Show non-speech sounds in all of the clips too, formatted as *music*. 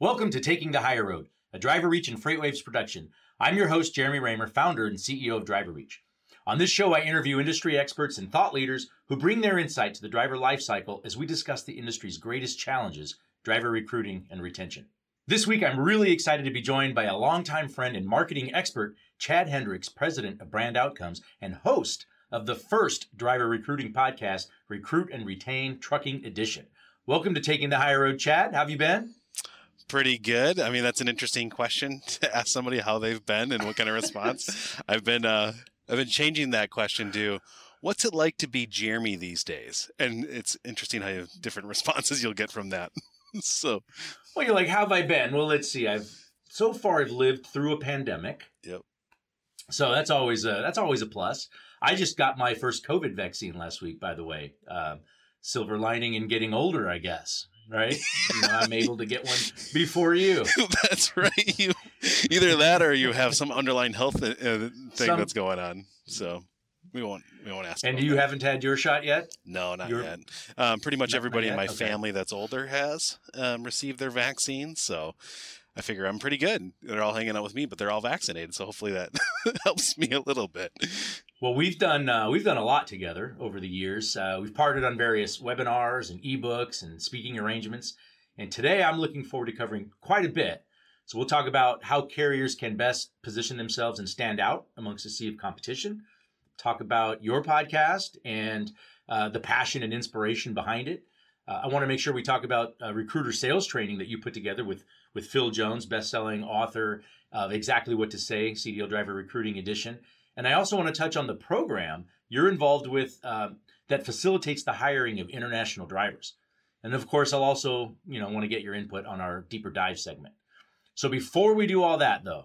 Welcome to Taking the Hire Road, a DriverReach and FreightWaves production. I'm your host, Jeremy Reymer, founder and CEO of DriverReach. On this show, I interview industry experts and thought leaders who bring their insight to the driver lifecycle as we discuss the industry's greatest challenges, driver recruiting and retention. This week, I'm really excited to be joined by a longtime friend and marketing expert, Chad Hendricks, president of Brand Outcomes and host of the first driver recruiting podcast, Recruit and Retain Trucking Edition. Welcome to Taking the Hire Road, Chad. How have you been? Pretty good. I mean, that's an interesting question *laughs* to ask somebody how they've been and what kind of response. *laughs* I've been uh, I've been changing that question to what's it like to be Jeremy these days? And it's interesting how you have different *laughs* responses you'll get from that. so, well, you're like, how have I been? Well, let's see. I've so far I've lived through a pandemic. Yep. So that's always a that's always a plus. I just got my first COVID vaccine last week, by the way. Um, silver lining in getting older, I guess right? You know, I'm able to get one *laughs* before you. *laughs* that's right. You either that or you have some underlying health uh, thing some, that's going on. So we won't we won't ask. And you that. haven't had your shot yet? No, not You're, yet. Um, pretty much everybody in my okay. family that's older has um, received their vaccine, so. I figure I'm pretty good. They're all hanging out with me, but they're all vaccinated, so hopefully that *laughs* helps me a little bit. Well, we've done uh, we've done a lot together over the years. Uh, we've partnered on various webinars and ebooks and speaking arrangements. And today, I'm looking forward to covering quite a bit. So we'll talk about how carriers can best position themselves and stand out amongst a sea of competition. Talk about your podcast and uh, the passion and inspiration behind it. Uh, I want to make sure we talk about uh, recruiter sales training that you put together with with Phil Jones, best-selling author of Exactly What to Say, CDL Driver Recruiting Edition. And I also want to touch on the program you're involved with uh, that facilitates the hiring of international drivers. And of course, I'll also, you know, want to get your input on our deeper dive segment. So before we do all that, though,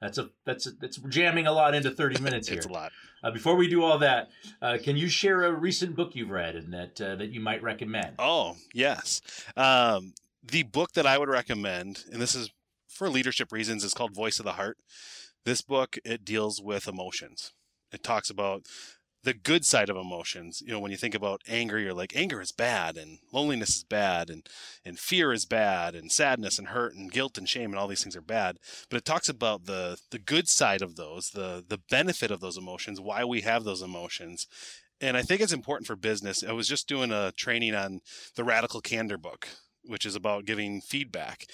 that's a that's a, that's jamming a lot into 30 *laughs* minutes here. it's a lot. Uh, before we do all that, uh, can you share a recent book you've read and that uh, that you might recommend? Oh yes, um, the book that I would recommend, and this is for leadership reasons, is called Voice of the Heart. This book it deals with emotions. It talks about the good side of emotions. You know, when you think about anger, you're like anger is bad and loneliness is bad and and fear is bad and sadness and hurt and guilt and shame and all these things are bad. But it talks about the the good side of those, the the benefit of those emotions, why we have those emotions. And I think it's important for business. I was just doing a training on the Radical Candor book which is about giving feedback.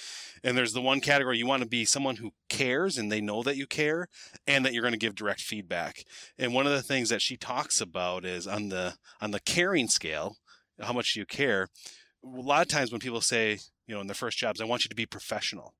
And there's the one category you want to be someone who cares and they know that you care and that you're going to give direct feedback. And one of the things that she talks about is on the on the caring scale, how much do you care? A lot of times when people say, you know, in their first jobs, I want you to be professional.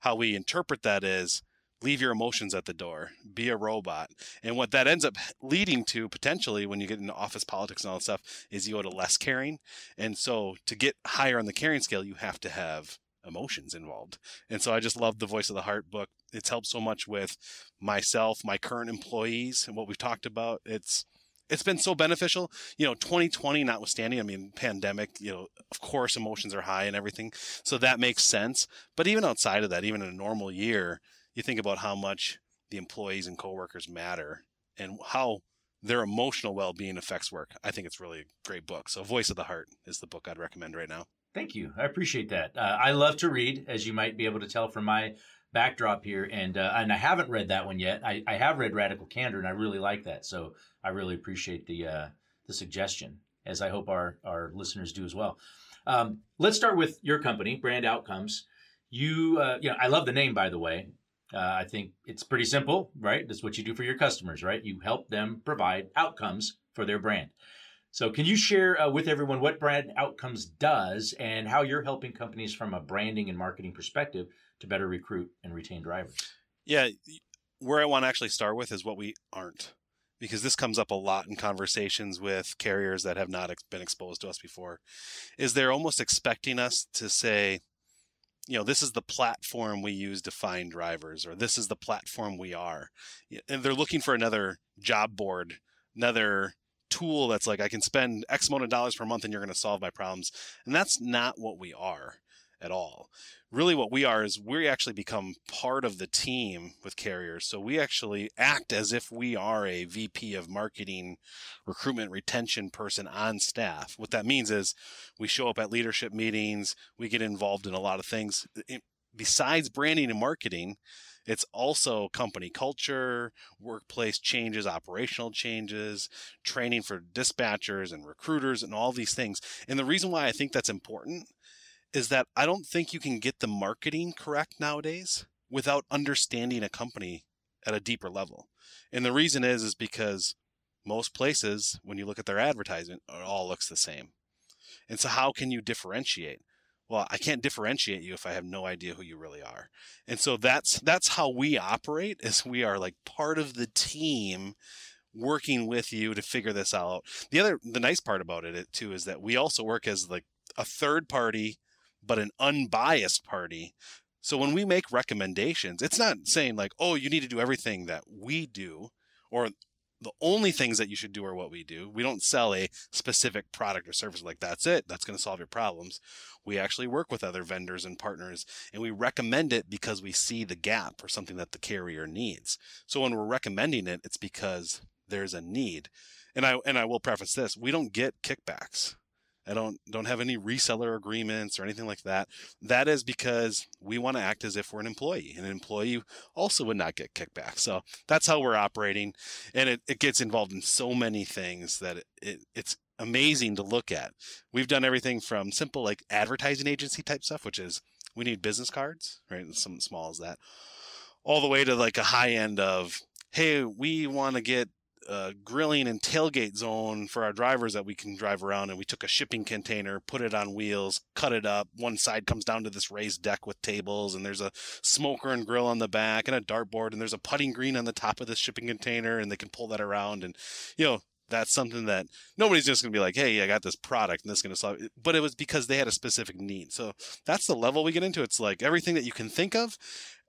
How we interpret that is leave your emotions at the door, be a robot. And what that ends up leading to potentially when you get into office politics and all that stuff is you go to less caring. And so to get higher on the caring scale, you have to have emotions involved. And so I just love the Voice of the Heart book. It's helped so much with myself, my current employees, and what we've talked about. It's it's been so beneficial. You know, 2020 notwithstanding, I mean, pandemic, you know, of course emotions are high and everything. So that makes sense. But even outside of that, even in a normal year, you think about how much the employees and coworkers matter and how their emotional well-being affects work. I think it's really a great book. So Voice of the Heart is the book I'd recommend right now. Thank you. I appreciate that. Uh, I love to read, as you might be able to tell from my backdrop here, and uh, and I haven't read that one yet. I, I have read Radical Candor, and I really like that. So I really appreciate the uh, the suggestion, as I hope our our listeners do as well. Um, let's start with your company, Brand Outcomes. You, uh, you know, I love the name, by the way. Uh, I think it's pretty simple, right? That's what you do for your customers, right? You help them provide outcomes for their brand. So, can you share uh, with everyone what Brand Outcomes does and how you're helping companies from a branding and marketing perspective to better recruit and retain drivers? Yeah, where I want to actually start with is what we aren't, because this comes up a lot in conversations with carriers that have not been exposed to us before. Is they're almost expecting us to say, you know, this is the platform we use to find drivers, or this is the platform we are. And they're looking for another job board, another tool that's like, I can spend X amount of dollars per month and you're going to solve my problems. And that's not what we are at all. Really, what we are is we actually become part of the team with carriers. So we actually act as if we are a VP of marketing, recruitment, retention person on staff. What that means is we show up at leadership meetings, we get involved in a lot of things. besides branding and marketing, it's also company culture, workplace changes, operational changes, training for dispatchers and recruiters, and all these things. And the reason why I think that's important is that I don't think you can get the marketing correct nowadays without understanding a company at a deeper level. And the reason is is because most places when you look at their advertisement it all looks the same. And so how can you differentiate? Well, I can't differentiate you if I have no idea who you really are. And so that's that's how we operate is we are like part of the team working with you to figure this out. The other the nice part about it too is that we also work as like a third party but an unbiased party. So when we make recommendations, it's not saying like, "Oh, you need to do everything that we do," or the only things that you should do are what we do. We don't sell a specific product or service like that's it, that's going to solve your problems. We actually work with other vendors and partners and we recommend it because we see the gap or something that the carrier needs. So when we're recommending it, it's because there's a need. And I and I will preface this, we don't get kickbacks. I don't don't have any reseller agreements or anything like that. That is because we want to act as if we're an employee. An employee also would not get kickback. So that's how we're operating. And it, it gets involved in so many things that it, it, it's amazing to look at. We've done everything from simple like advertising agency type stuff, which is we need business cards, right? Something small as that, all the way to like a high end of, hey, we want to get a grilling and tailgate zone for our drivers that we can drive around. And we took a shipping container, put it on wheels, cut it up. One side comes down to this raised deck with tables, and there's a smoker and grill on the back, and a dartboard, and there's a putting green on the top of the shipping container, and they can pull that around. And you know, that's something that nobody's just going to be like, hey, I got this product and this is going to solve it. But it was because they had a specific need. So that's the level we get into. It's like everything that you can think of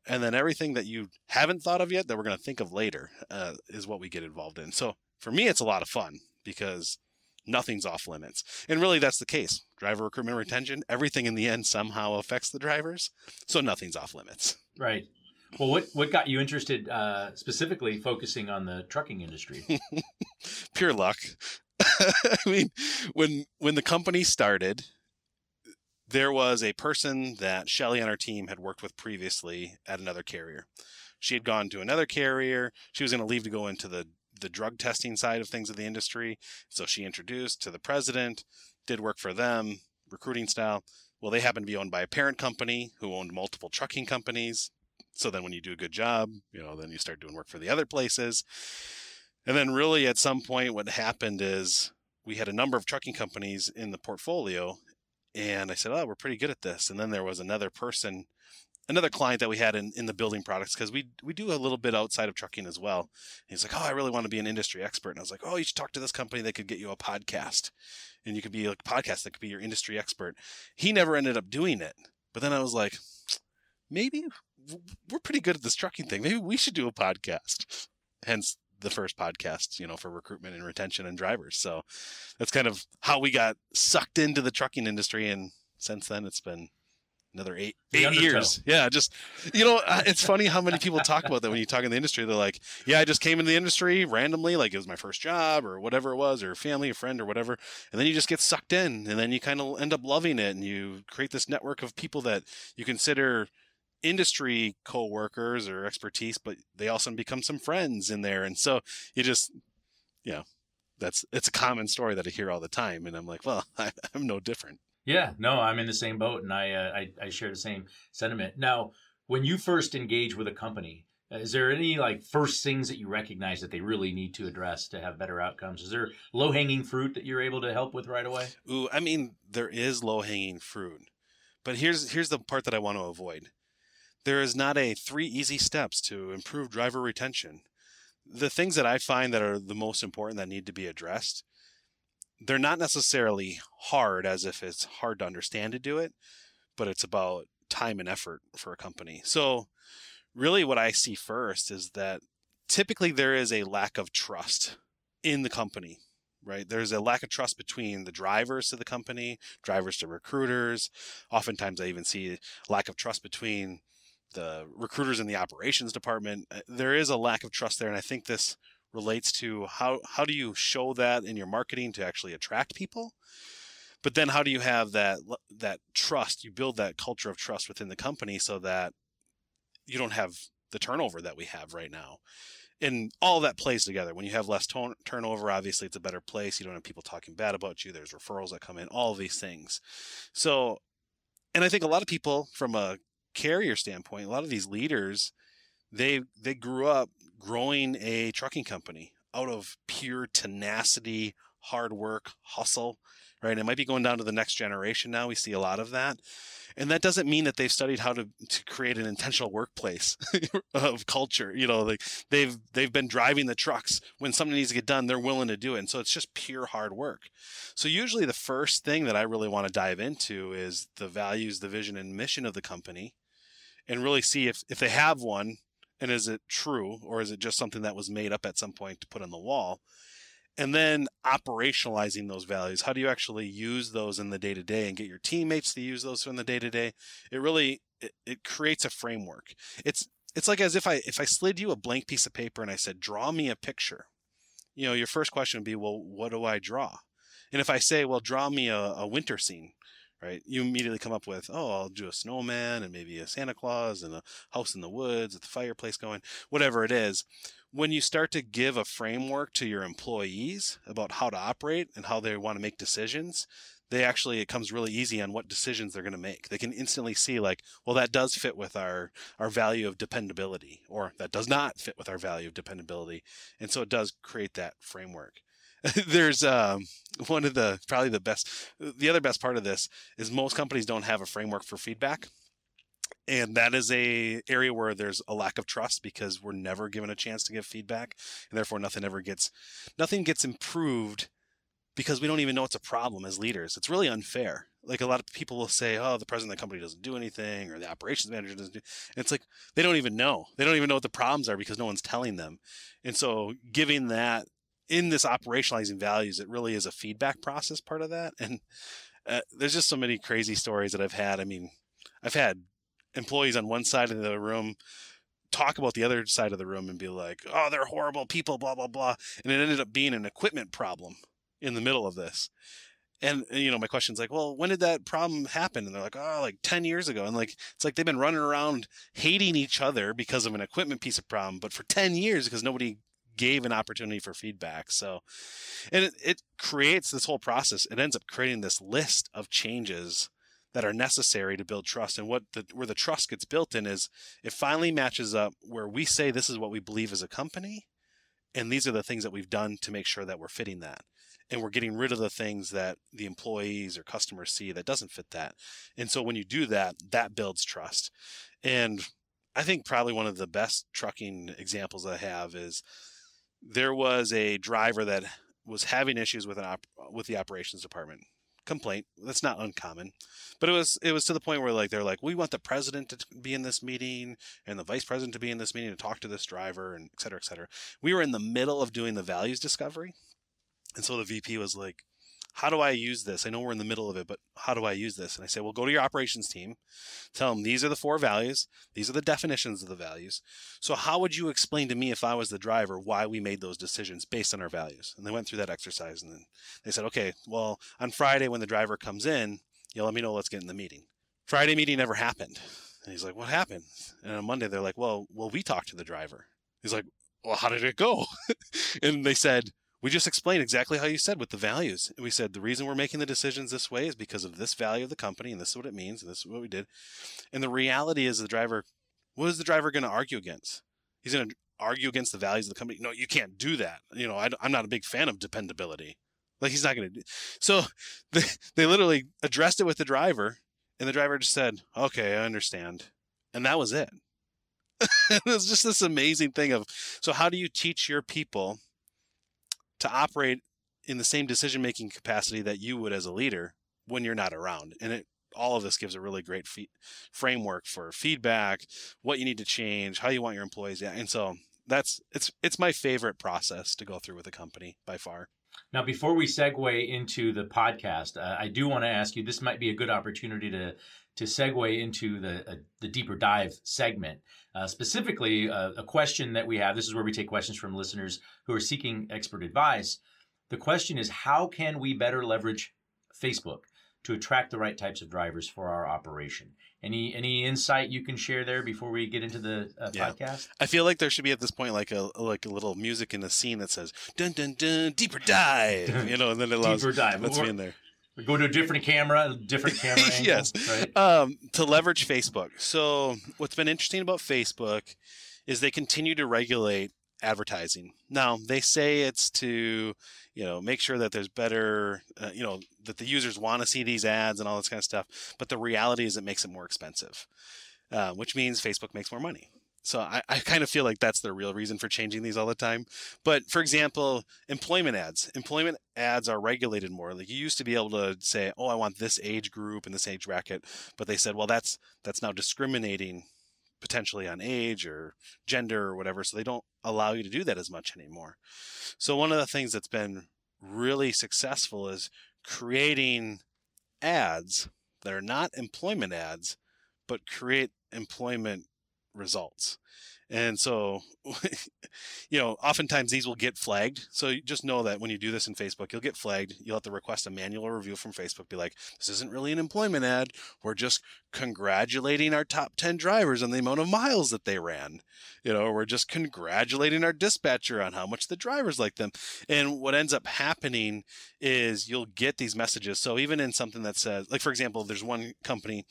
and then everything that you haven't thought of yet that we're going to think of later uh, is what we get involved in. So for me, it's a lot of fun because nothing's off limits. And really, that's the case. Driver recruitment retention, everything in the end somehow affects the drivers. So nothing's off limits. Right. Well, what, what got you interested uh, specifically focusing on the trucking industry? *laughs* Pure luck. *laughs* I mean, when when the company started, there was a person that Shelly on her team had worked with previously at another carrier. She had gone to another carrier. She was going to leave to go into the the drug testing side of things of the industry. So she introduced to the president, did work for them, recruiting style. Well, they happened to be owned by a parent company who owned multiple trucking companies. So then when you do a good job, you know, then you start doing work for the other places. And then really at some point what happened is we had a number of trucking companies in the portfolio and I said, "Oh, we're pretty good at this." And then there was another person, another client that we had in, in the building products because we we do a little bit outside of trucking as well. And he's like, "Oh, I really want to be an industry expert." And I was like, "Oh, you should talk to this company. They could get you a podcast, and you could be a podcast that could be your industry expert." He never ended up doing it, but then I was like, maybe we're pretty good at this trucking thing. Maybe we should do a podcast. Hence the first podcast, you know, for recruitment and retention and drivers. So that's kind of how we got sucked into the trucking industry. And since then, it's been another eight eight years. Yeah, just you know, it's funny how many people talk about that when you talk in the industry. They're like, "Yeah, I just came into the industry randomly, like it was my first job or whatever it was, or family, a friend, or whatever." And then you just get sucked in, and then you kind of end up loving it, and you create this network of people that you consider industry co-workers or expertise but they also become some friends in there. And so you just you know that's it's a common story that i hear all the time and i'm like well *laughs* I, am no different. Yeah no i'm in the same boat and I, uh, I i share the same sentiment. Now when you first engage with a company uh, is there any like first things that you recognize that they really need to address to have better outcomes? Is there low hanging fruit that you're able to help with right away? Ooh i mean there is low hanging fruit but here's here's the part that i want to avoid there is not a three easy steps to improve driver retention. The things that I find that are the most important that need to be addressed, they're not necessarily hard as if it's hard to understand to do it, but it's about time and effort for a company. So, really, what I see first is that typically there is a lack of trust in the company right? There's a lack of trust between the drivers to the company, drivers to recruiters. Oftentimes, I even see lack of trust between the recruiters in the operations department. Uh, there is a lack of trust there, and I think this relates to how how do you show that in your marketing to actually attract people. but then how do you have that that trust? You build that culture of trust within the company so that you don't have the turnover that we have right now. And all that plays together. When you have less ton- turnover, obviously it's a better place. You don't have people talking bad about you. There's referrals that come in, all these things. So, and I think a lot of people from a carrier standpoint, a lot of these leaders, they they grew up growing a trucking company out of pure tenacity, hard work, hustle, right? It might be going down to the next generation now. We see a lot of that. And that doesn't mean that they've studied how to, to create an intentional workplace *laughs* of culture. You know, like they've they've been driving the trucks. When something needs to get done, they're willing to do it. And so it's just pure hard work. So usually the first thing that I really want to dive into is the values, the vision, and mission of the company and really see if, if they have one and is it true or is it just something that was made up at some point to put on the wall? And then operationalizing those values. How do you actually use those in the day to day and get your teammates to use those in the day to day it really it, it, creates a framework. It's it's like as if i if i slid you a blank piece of paper and i said draw me a picture. You know your first question would be well what do i draw? And if i say well draw me a, a winter scene right? You immediately come up with, oh, I'll do a snowman and maybe a Santa Claus and a house in the woods with the fireplace going, whatever it is. When you start to give a framework to your employees about how to operate and how they want to make decisions, they actually it comes really easy on what decisions they're going to make. They can instantly see like, well, that does fit with our our value of dependability, or that does not fit with our value of dependability, and so it does create that framework. *laughs* there's um, one of the probably the best the other best part of this is most companies don't have a framework for feedback. And that is a area where there's a lack of trust because we're never given a chance to give feedback and therefore nothing ever gets nothing gets improved because we don't even know it's a problem as leaders. It's really unfair. Like a lot of people will say oh the president of the company doesn't do anything or the operations manager doesn't do and it's like they don't even know. They don't even know what the problems are because no one's telling them. And so giving that in this operationalizing values, it really is a feedback process part of that. And uh, there's just so many crazy stories that I've had. I mean, I've had employees on one side of the room talk about the other side of the room and be like, oh, they're horrible people, blah, blah, blah. And it ended up being an equipment problem in the middle of this. And, you know, my question's like, well, when did that problem happen? And they're like, oh, like 10 years ago. And like, it's like they've been running around hating each other because of an equipment piece of problem, but for 10 years because nobody gave an opportunity for feedback. So, and it, it creates this whole process. It ends up creating this list of changes that are necessary to build trust. And what the where the trust gets built in is it finally matches up where we say this is what we believe as a company, and these are the things that we've done to make sure that we're fitting that. And we're getting rid of the things that the employees or customers see that doesn't fit that. And so when you do that, that builds trust. And I think probably one of the best trucking examples I have is there was a driver that was having issues with an op- with the operations department complaint. That's not uncommon but it was it was to the point where like they're like we want the president to be in this meeting and the vice president to be in this meeting to talk to this driver and et cetera et cetera. We were in the middle of doing the values discovery and so the vp was like how do I use this? I know we're in the middle of it, but how do I use this? And I say, well, go to your operations team, tell them these are the four values, these are the definitions of the values. So, how would you explain to me if I was the driver why we made those decisions based on our values? And they went through that exercise and then they said, okay, well, on Friday when the driver comes in, you let me know, let's get in the meeting. Friday meeting never happened. And he's like, what happened? And on Monday, they're like, well, well, we talked to the driver. He's like, well, how did it go? *laughs* and they said, we just explained exactly how you said with the values. We said the reason we're making the decisions this way is because of this value of the company, and this is what it means, and this is what we did. And the reality is, the driver, what is the driver going to argue against? He's going to argue against the values of the company. No, you can't do that. You know, I, am not a big fan of dependability. Like he's not going to do. So *laughs* they, they literally addressed it with the driver, and the driver just said, "Okay, I understand," and that was it. *laughs* it was just this amazing thing of so how do you teach your people to operate in the same decision making capacity that you would as a leader when you're not around. And it all of this gives a really great fe- framework for feedback, what you need to change, how you want your employees. Yeah, and so that's it's it's my favorite process to go through with a company by far. Now, before we segue into the podcast, uh, I do want to ask you. This might be a good opportunity to to segue into the uh, the deeper dive segment. Uh, specifically, uh, a question that we have. This is where we take questions from listeners who are seeking expert advice. The question is, how can we better leverage Facebook? to attract the right types of drivers for our operation. Any any insight you can share there before we get into the uh, Yeah. podcast? I feel like there should be at this point like a like a little music in a scene that says dun dun dun deeper dive, *laughs* you know, and then it allows Deeper dive. Let's be in there. Go to a different camera, different camera *laughs* angle. Yes. Right. Um, to leverage Facebook. So what's been interesting about Facebook is they continue to regulate advertising. Now they say it's to you know make sure that there's better uh, you know that the users want to see these ads and all this kind of stuff. But the reality is it makes it more expensive, uh, which means Facebook makes more money. So I, I kind of feel like that's the real reason for changing these all the time. But for example, employment ads. Employment ads are regulated more. Like you used to be able to say, "Oh, I want this age group and this age bracket," but they said, "Well, that's that's now discriminating potentially on age or gender or whatever." So they don't allow you to do that as much anymore. So one of the things that's been really successful is creating ads that are not employment ads, but create employment results. And so, *laughs* you know, oftentimes these will get flagged. So just know that when you do this in Facebook, you'll get flagged. You'll have to request a manual review from Facebook. Be like, this isn't really an employment ad. We're just congratulating our top 10 drivers on the amount of miles that they ran. You know, we're just congratulating our dispatcher on how much the drivers like them. And what ends up happening is you'll get these messages. So even in something that says, like, for example, there's one company,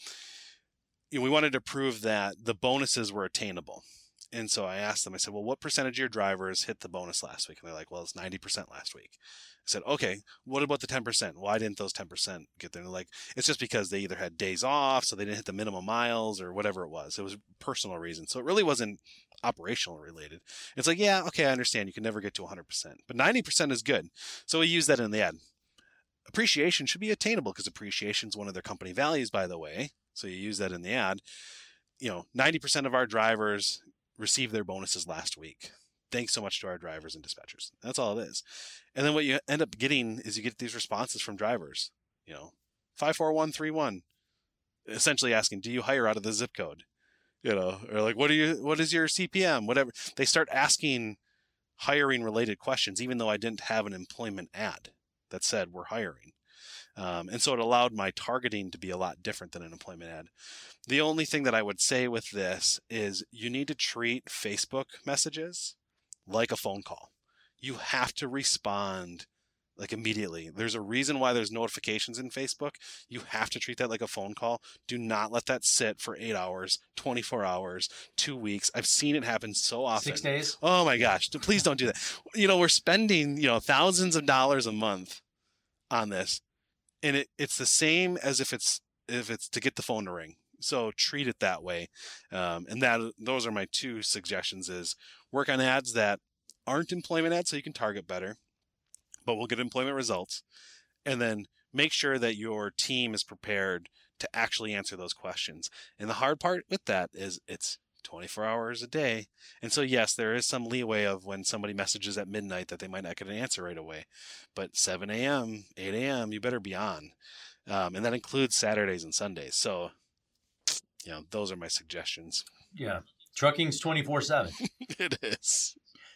you know, we wanted to prove that the bonuses were attainable. And so I asked them, I said, well, what percentage of your drivers hit the bonus last week? And they're like, well, it's 90% last week. I said, okay, what about the 10%? Why didn't those 10% get there? And they're like, it's just because they either had days off, so they didn't hit the minimum miles or whatever it was. It was personal reasons. So it really wasn't operational related. It's like, yeah, okay, I understand. You can never get to 100%, but 90% is good. So we use that in the ad. Appreciation should be attainable because appreciation is one of their company values, by the way. So you use that in the ad. You know, 90% of our drivers received their bonuses last week. Thanks so much to our drivers and dispatchers. That's all it is. And then what you end up getting is you get these responses from drivers, you know, 54131, essentially asking, do you hire out of the zip code? You know, or like, what are you, what is your CPM? Whatever. They start asking hiring related questions, even though I didn't have an employment ad that said we're hiring. Um, and so it allowed my targeting to be a lot different than an employment ad. The only thing that I would say with this is you need to treat Facebook messages like a phone call. You have to respond like immediately. There's a reason why there's notifications in Facebook. You have to treat that like a phone call. Do not let that sit for eight hours, 24 hours, two weeks. I've seen it happen so often. Six days. Oh my gosh, please don't do that. You know, we're spending, you know, thousands of dollars a month on this. And it, it's the same as if it's if it's to get the phone to ring. So treat it that way. Um, and that those are my two suggestions is work on ads that aren't employment ads so you can target better, but we'll get employment results. And then make sure that your team is prepared to actually answer those questions. And the hard part with that is it's 24 hours a day. And so, yes, there is some leeway of when somebody messages at midnight that they might not get an answer right away. But 7 a.m., 8 a.m., you better be on. Um, and that includes Saturdays and Sundays. So, you know, those are my suggestions. Yeah. Trucking's 24 7. *laughs* it is.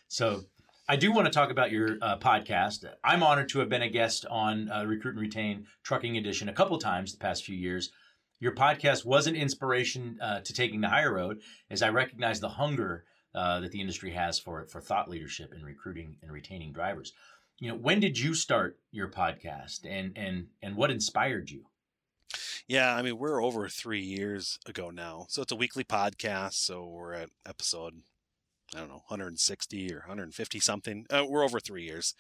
So I do want to talk about your uh, podcast. I'm honored to have been a guest on uh, Recruit and Retain Trucking Edition a couple times the past few years. Your podcast was an inspiration uh, to taking the Hire Road, as I recognize the hunger uh, that the industry has for for thought leadership in recruiting and retaining drivers. You know, when did you start your podcast, and and and what inspired you? Yeah, I mean, we're over three years ago now. So it's a weekly podcast. So we're at episode, I don't know, 160 or 150 something. Uh, we're over three years.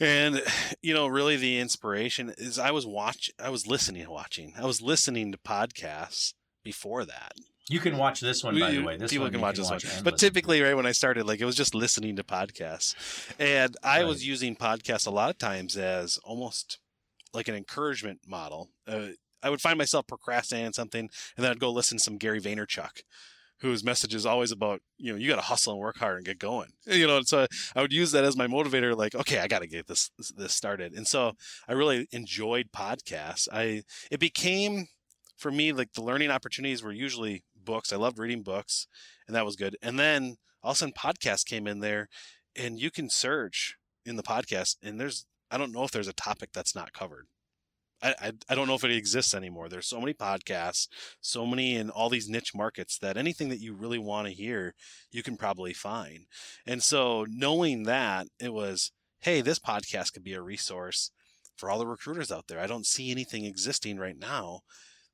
And, you know, really the inspiration is I was watch, I was listening, watching, I was listening to podcasts before that. You can watch this one, by the way. This people one can you watch this one. But typically, right when I started, like it was just listening to podcasts, and I was using podcasts a lot of times as almost like an encouragement model. Uh, I would find myself procrastinating something, and then I'd go listen to some Gary Vaynerchuk, whose message is always about you know you got to hustle and work hard and get going. *laughs* You know, so I would use that as my motivator. Like, okay, I got to get this this started, and so I really enjoyed podcasts. I it became for me like the learning opportunities were usually books. I loved reading books, and that was good. And then all of a sudden, podcasts came in there, and you can search in the podcast, and there's I don't know if there's a topic that's not covered. I, I, don't know if it exists anymore. There's so many podcasts, so many in all these niche markets that anything that you really want to hear, you can probably find. And so knowing that it was, hey, this podcast could be a resource for all the recruiters out there. I don't see anything existing right now.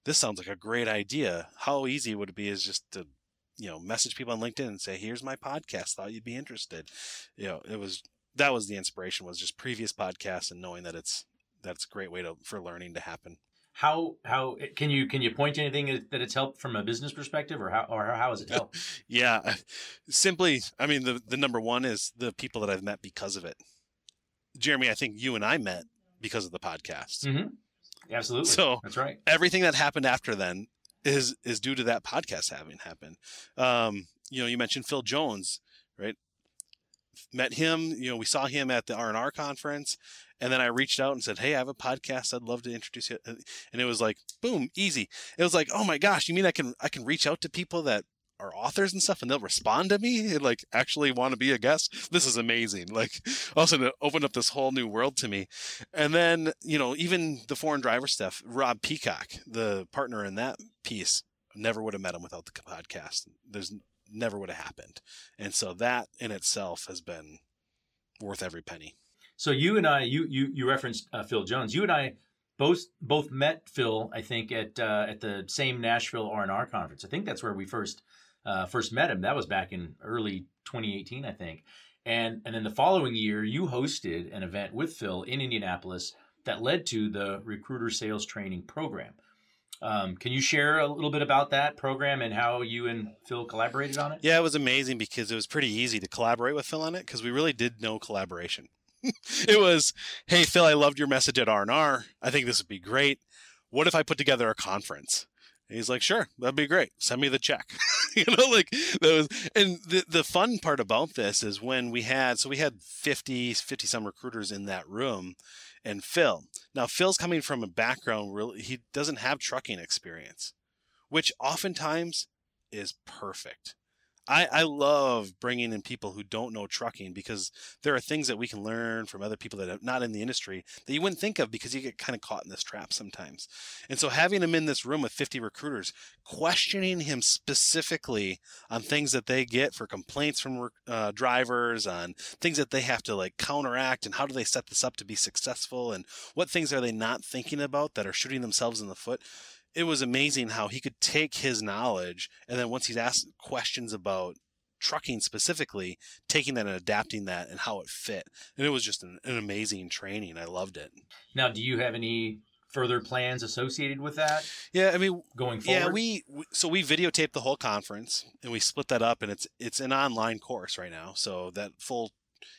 This sounds like a great idea. How easy would it be is just to, you know, message people on LinkedIn and say, here's my podcast. Thought you'd be interested. You know, it was that was the inspiration was just previous podcasts and knowing that it's that's a great way to for learning to happen. How how can you can you point to anything that it's helped from a business perspective, or how or how has it helped? *laughs* yeah, simply, I mean the the number one is the people that I've met because of it. Jeremy, I think you and I met because of the podcast. Mm-hmm. Absolutely. So that's right. Everything that happened after then is is due to that podcast having happened. Um, you know, you mentioned Phil Jones, right? Met him. You know, we saw him at the R and R conference, and then I reached out and said, "Hey, I have a podcast. I'd love to introduce you." And it was like, boom, easy. It was like, oh my gosh, you mean I can I can reach out to people that are authors and stuff and they'll respond to me and like actually want to be a guest this is amazing like all of a sudden it opened up this whole new world to me and then you know even the foreign driver stuff rob peacock the partner in that piece never would have met him without the podcast there's never would have happened and so that in itself has been worth every penny so you and I, you you you referenced uh, Phil Jones. You and I both both met Phil, I think, at uh, at the same Nashville R and R conference. I think that's where we first uh, first met him. That was back in early 2018, I think. And and then the following year, you hosted an event with Phil in Indianapolis that led to the recruiter sales training program. Um, can you share a little bit about that program and how you and Phil collaborated on it? Yeah, it was amazing because it was pretty easy to collaborate with Phil on it because we really did no collaboration. *laughs* it was, hey Phil, I loved your message at R&R. I think this would be great. What if I put together a conference? And he's like, sure, that'd be great. Send me the check. *laughs* you know, like was, and the, the fun part about this is when we had, so we had 50, 50 some recruiters in that room and Phil. Now, Phil's coming from a background, really, he doesn't have trucking experience, which oftentimes is perfect. I, I love bringing in people who don't know trucking because there are things that we can learn from other people that are not in the industry that you wouldn't think of because you get kind of caught in this trap sometimes. And so having him in this room with 50 recruiters, questioning him specifically on things that they get for complaints from uh, drivers, on things that they have to like counteract, and how do they set this up to be successful, and what things are they not thinking about that are shooting themselves in the foot it was amazing how he could take his knowledge and then once he's asked questions about trucking specifically, taking that and adapting that and how it fit. And it was just an, an amazing training. I loved it. Now, do you have any further plans associated with that? Yeah, I mean, going forward. Yeah, we, we so we videotaped the whole conference and we split that up, and it's it's an online course right now. So that full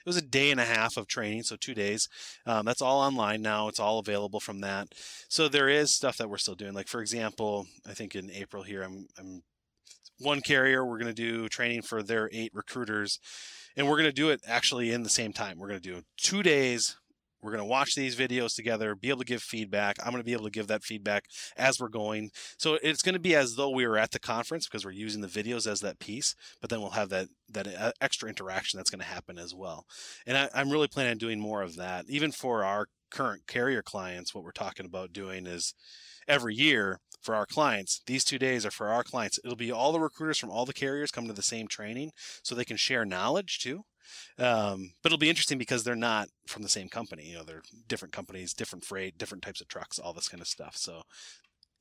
it was a day and a half of training, so two days. Um, that's all online now. It's all available from that. So there is stuff that we're still doing. Like for example, I think in April here, I'm, I'm one carrier. We're going to do training for their eight recruiters, and we're going to do it actually in the same time. We're going to do two days we're going to watch these videos together, be able to give feedback. I'm going to be able to give that feedback as we're going. So it's going to be as though we were at the conference because we're using the videos as that piece, but then we'll have that that uh, extra interaction that's going to happen as well. And I, I'm really planning on doing more of that. Even for our current carrier clients, what we're talking about doing is every year for our clients. These two days are for our clients. It'll be all the recruiters from all the carriers come to the same training so they can share knowledge too. Um, but it'll be interesting because they're not from the same company. You know, they're different companies, different freight, different types of trucks, all this kind of stuff. So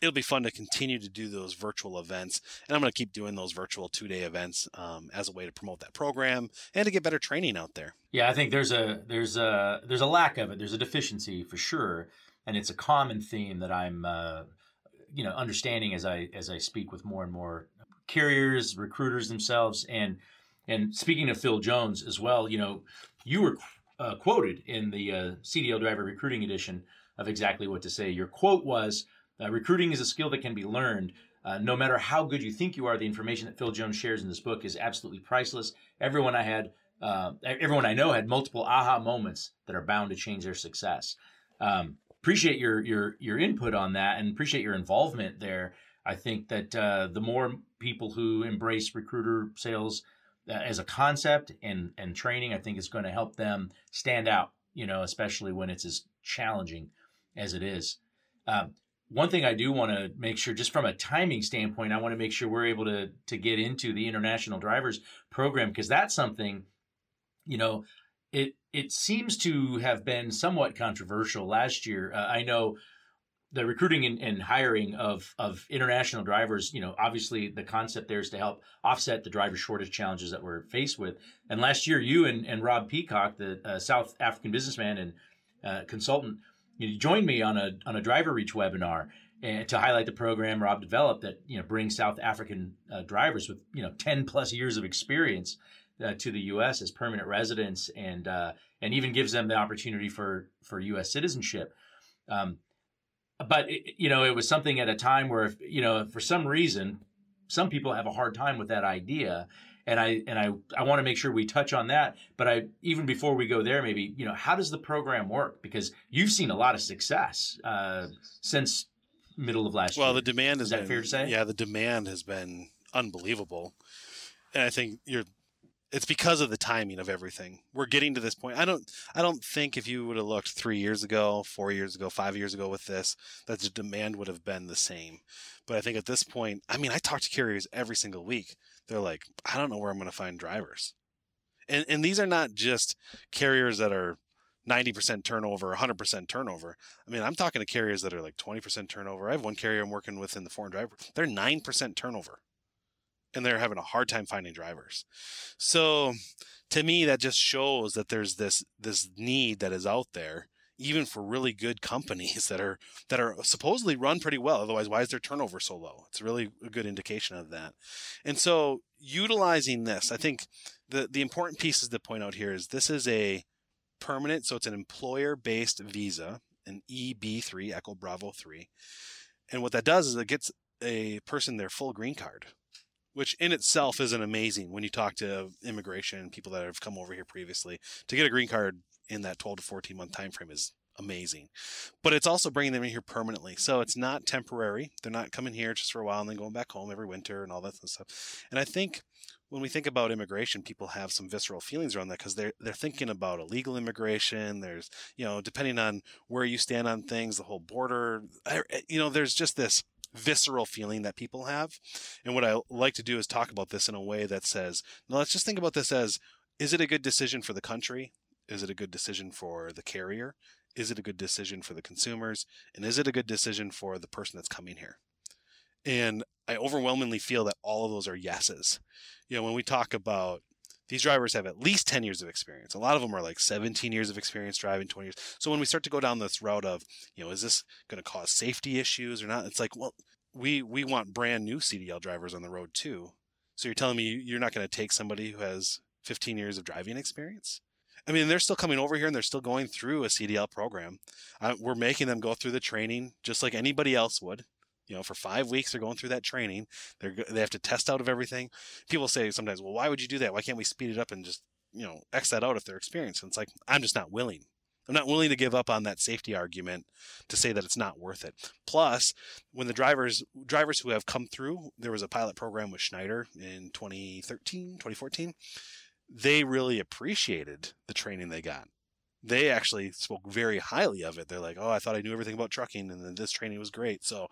it'll be fun to continue to do those virtual events. And I'm going to keep doing those virtual two day events um, as a way to promote that program and to get better training out there. Yeah, I think there's a there's a there's a lack of it. There's a deficiency for sure, and it's a common theme that I'm uh, you know understanding as I as I speak with more and more carriers, recruiters themselves, and and speaking of Phil Jones as well, you know, you were uh, quoted in the uh, CDL Driver Recruiting Edition of exactly what to say. Your quote was, uh, "Recruiting is a skill that can be learned. Uh, no matter how good you think you are, the information that Phil Jones shares in this book is absolutely priceless. Everyone I had, uh, everyone I know, had multiple aha moments that are bound to change their success." Um, appreciate your your your input on that, and appreciate your involvement there. I think that uh, the more people who embrace recruiter sales as a concept and and training, I think is going to help them stand out. You know, especially when it's as challenging as it is. Um, one thing I do want to make sure, just from a timing standpoint, I want to make sure we're able to to get into the international drivers program because that's something, you know, it it seems to have been somewhat controversial last year. Uh, I know the recruiting and, and, hiring of of international drivers. You know, obviously the concept there is to help offset the driver shortage challenges that we're faced with. And last year, you and, and Rob Peacock, the uh, South African businessman and uh, consultant, you joined me on a on a DriverReach webinar and to highlight the program Rob developed that you know brings South African uh, drivers with you know 10 plus years of experience uh, to the U.S. as permanent residents, and uh, and even gives them the opportunity for for U.S. citizenship. Um, but it, you know, it was something at a time where, if, you know, for some reason, some people have a hard time with that idea, and I and I I want to make sure we touch on that. But I even before we go there, maybe you know, how does the program work? Because you've seen a lot of success uh, since middle of last well, year. Well, the demand has been, fair to say. Yeah, the demand has been unbelievable, and I think you're it's because of the timing of everything. We're getting to this point. I don't I don't think if you would have looked 3 years ago, 4 years ago, 5 years ago with this that the demand would have been the same. But I think at this point, I mean, I talk to carriers every single week. They're like, I don't know where I'm going to find drivers. And and these are not just carriers that are 90% turnover, 100% turnover. I mean, I'm talking to carriers that are like 20% turnover. I have one carrier I'm working with in the foreign driver. They're 9% turnover and they're having a hard time finding drivers. So to me that just shows that there's this this need that is out there even for really good companies *laughs* that are that are supposedly run pretty well. Otherwise why is their turnover so low? It's really a good indication of that. And so utilizing this i think the the important pieces to point out here is this is a permanent so it's an employer based visa an eb3 echo bravo 3 and what that does is it gets a person their full green card which in itself isn't amazing when you talk to immigration people that have come over here previously. To get a green card in that 12 to 14 month time frame is amazing. But it's also bringing them in here permanently. So it's not temporary. They're not coming here just for a while and then going back home every winter and all that stuff. And I think when we think about immigration, people have some visceral feelings around that because they're they're thinking about illegal immigration. There's you know depending on where you stand on things, the whole border. Er, eh, you know, there's just this visceral feeling that people have. And what I like to do is talk about this in a way that says, now let's just think about this as is it a good decision for the country? Is it a good decision for the carrier? Is it a good decision for the consumers? And is it a good decision for the person that's coming here? And I overwhelmingly feel that all of those are yeses. You know, when we talk about these drivers have at least 10 years of experience. A lot of them are like 17 years of experience driving, 20 years. So when we start to go down this route of, you know, is this going to cause safety issues or not? It's like, well, we we want brand new CDL drivers on the road too. So you're telling me you're not going to take somebody who has 15 years of driving experience? I mean, they're still coming over here and they're still going through a CDL program. Uh, we're making them go through the training just like anybody else would. You know, for five weeks they're going through that training. They're they have to test out of everything. People say sometimes, well, why would you do that? Why can't we speed it up and just you know x that out if they're experienced? And it's like I'm just not willing. I'm not willing to give up on that safety argument to say that it's not worth it. Plus, when the drivers drivers who have come through, there was a pilot program with Schneider in 2013, 2014. They really appreciated the training they got they actually spoke very highly of it. They're like, "Oh, I thought I knew everything about trucking, and then this training was great." So,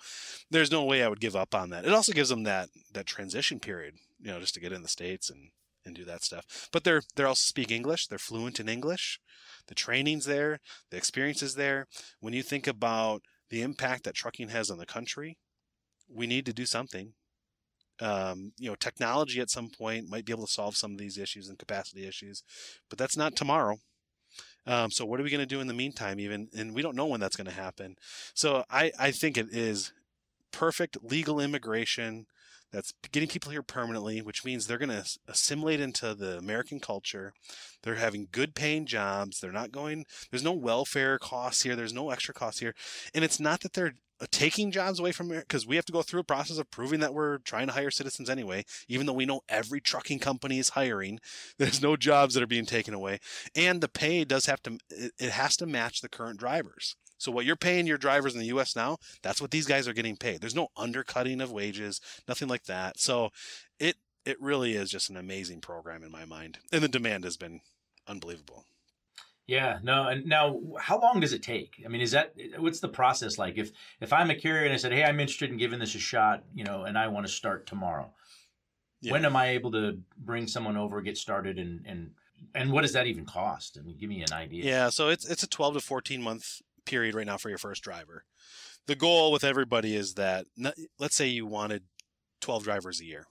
there's no way I would give up on that. It also gives them that that transition period, you know, just to get in the states and and do that stuff. But they're they're also speak English. They're fluent in English. The training's there. The experience is there. When you think about the impact that trucking has on the country, we need to do something. Um, you know, technology at some point might be able to solve some of these issues and capacity issues, but that's not tomorrow. Um, so what are we going to do in the meantime? Even and we don't know when that's going to happen. So I I think it is perfect legal immigration that's getting people here permanently, which means they're going to assimilate into the American culture. They're having good paying jobs. They're not going, there's no welfare costs here. There's no extra costs here. And it's not that they're uh, taking jobs away from because we have to go through a process of proving that we're trying to hire citizens anyway even though we know every trucking company is hiring *laughs* there's no jobs that are being taken away and the pay does have to it has to match the current drivers so what you're paying your drivers in the US now that's what these guys are getting paid there's no undercutting of wages nothing like that so it it really is just an amazing program in my mind and the demand has been unbelievable Yeah, no, and now how long does it take? I mean, is that what's the process like? If if I'm a carrier and I said, "Hey, I'm interested in giving this a shot," you know, and I want to start tomorrow, yeah. when am I able to bring someone over, get started, and and and what does that even cost? I mean, give me an idea. Yeah, so it's it's a 12 to 14 month period right now for your first driver. The goal with everybody is that let's say you wanted 12 drivers a year.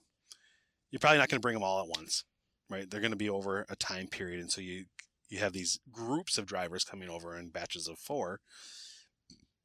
You're probably not going to bring them all at once, right? They're going to be over a time period and so you you have these groups of drivers coming over in batches of 4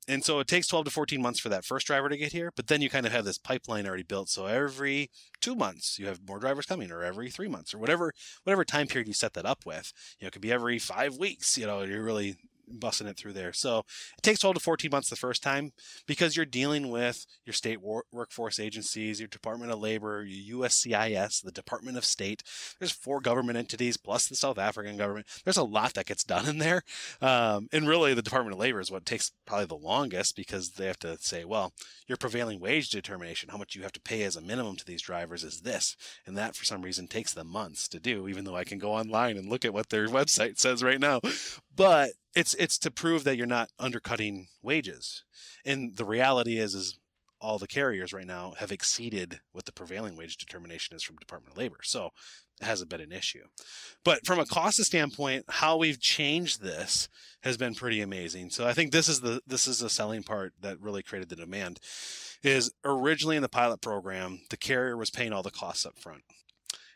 and so it takes 12 to 14 months for that first driver to get here but then you kind of have this pipeline already built so every two months you have more drivers coming or every three months or whatever whatever time period you set that up with you know it could be every five weeks you know you're really busting it through there. So it takes 12 to 14 months the first time because you're dealing with your state war- workforce agencies, your Department of Labor, your USCIS, the Department of State. There's four government entities plus the South African government. There's a lot that gets done in there. Um, and really, the Department of Labor is what takes probably the longest because they have to say, well, your prevailing wage determination, how much you have to pay as a minimum to these drivers is this. And that, for some reason, takes them months to do, even though I can go online and look at what their *laughs* website says right now. But it's it's to prove that you're not undercutting wages. And the reality is is all the carriers right now have exceeded what the prevailing wage determination is from Department of Labor. So it hasn't been an issue. But from a cost standpoint, how we've changed this has been pretty amazing. So I think this is the this is the selling part that really created the demand. Is originally in the pilot program, the carrier was paying all the costs up front.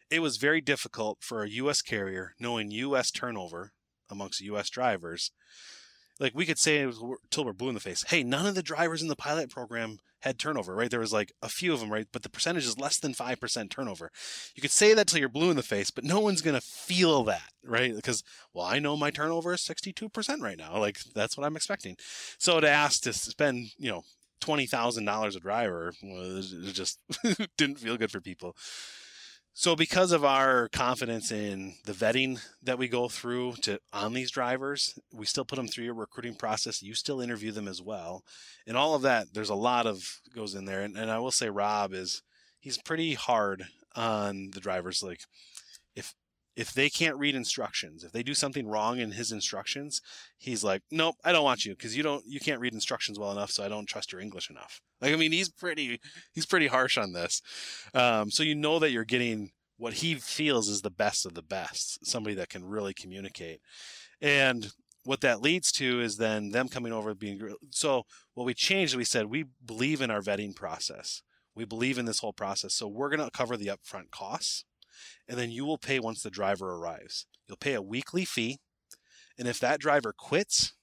It was very difficult for a US carrier knowing US turnover amongst U.S. drivers. Like we could say until we're blue in the face. Hey, none of the drivers in the pilot program had turnover, right? There was like a few of them, right? But the percentage is less than 5% turnover. You could say that till you're blue in the face, but no one's to feel that, right? Because, well, I know my turnover is 62% right now. Like that's what I'm expecting. So to ask to spend, you know, $20,000 a driver, well, it just *laughs* didn't feel good for people. So because of our confidence in the vetting that we go through to on these drivers, we still put them through your recruiting process. You still interview them as well. And all of that, there's a lot of goes in there. And, and I will say Rob is he's pretty hard on the drivers. Like if they can't read instructions, if they do something wrong in his instructions, he's like, "Nope, I don't want you because you don't you can't read instructions well enough, so I don't trust your English enough." Like, I mean, he's pretty he's pretty harsh on this. Um, so you know that you're getting what he feels is the best of the best, somebody that can really communicate. And what that leads to is then them coming over being so what we changed we said we believe in our vetting process we believe in this whole process so we're going to cover the upfront costs and then you will pay once the driver arrives you'll pay a weekly fee and if that driver quits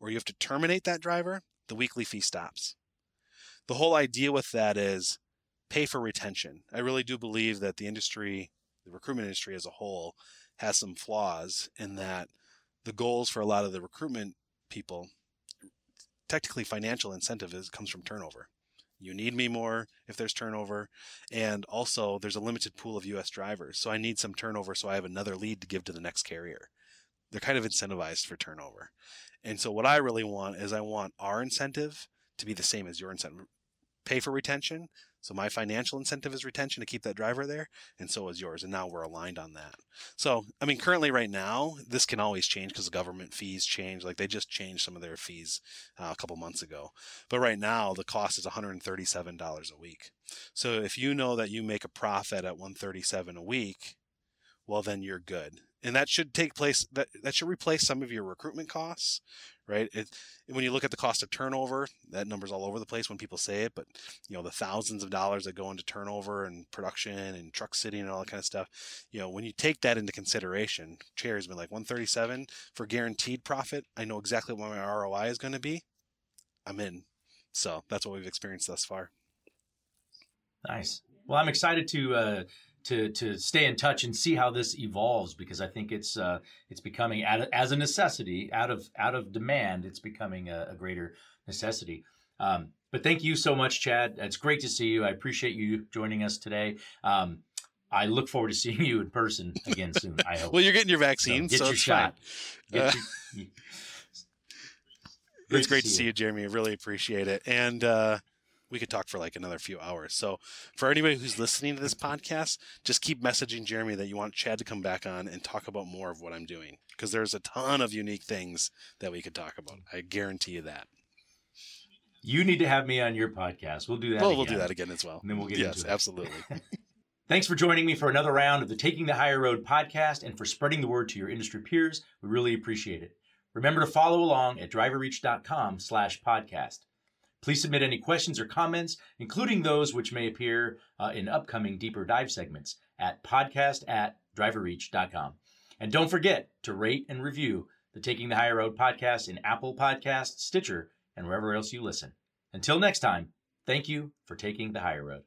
or you have to terminate that driver the weekly fee stops the whole idea with that is pay for retention. I really do believe that the industry, the recruitment industry as a whole, has some flaws in that the goals for a lot of the recruitment people, technically financial incentive is comes from turnover. You need me more if there's turnover. And also, there's a limited pool of US drivers. So I need some turnover so I have another lead to give to the next carrier. They're kind of incentivized for turnover. And so, what I really want is I want our incentive to be the same as your incentive pay for retention. So my financial incentive is retention to keep that driver there, and so is yours. And now we're aligned on that. So I mean, currently right now, this can always change because government fees change. Like they just changed some of their fees uh, a couple months ago. But right now, the cost is $137 a week. So if you know that you make a profit at 137 a week, well then you're good and that should take place that that should replace some of your recruitment costs right? It, when you look at the cost of turnover that number's all over the place when people say it but you know the thousands of dollars that go into turnover and production and truck sitting and all that kind of stuff you know when you take that into consideration chair's been like 137 for guaranteed profit i know exactly what my roi is going to be i'm in. So that's what we've experienced thus far. Nice. Well i'm excited to uh to to stay in touch and see how this evolves because I think it's uh, it's becoming as a necessity out of out of demand. It's becoming a, a greater necessity. Um, but thank you so much, Chad. It's great to see you. I appreciate you joining us today. Um, I look forward to seeing you in person again soon. I *laughs* hope. well, you're getting your vaccine, so get so your shot. Get uh, your, *laughs* it's great to see, you. you, Jeremy. I really appreciate it. And uh, we could talk for like another few hours. So for anybody who's listening to this podcast, just keep messaging Jeremy that you want Chad to come back on and talk about more of what I'm doing because there's a ton of unique things that we could talk about. I guarantee you that. You need to have me on your podcast. We'll do that. Well, again. we'll do that again as well. And then we'll get yes, into it. Yes, absolutely. *laughs* Thanks for joining me for another round of the Taking the Hire Road podcast and for spreading the word to your industry peers. We really appreciate it. Remember to follow along at driverreach.com slash podcast. Please submit any questions or comments, including those which may appear uh, in upcoming deeper dive segments at podcast at driverreach.com. And don't forget to rate and review the Taking the Hire Road podcast in Apple Podcasts, Stitcher, and wherever else you listen. Until next time, thank you for taking the higher road.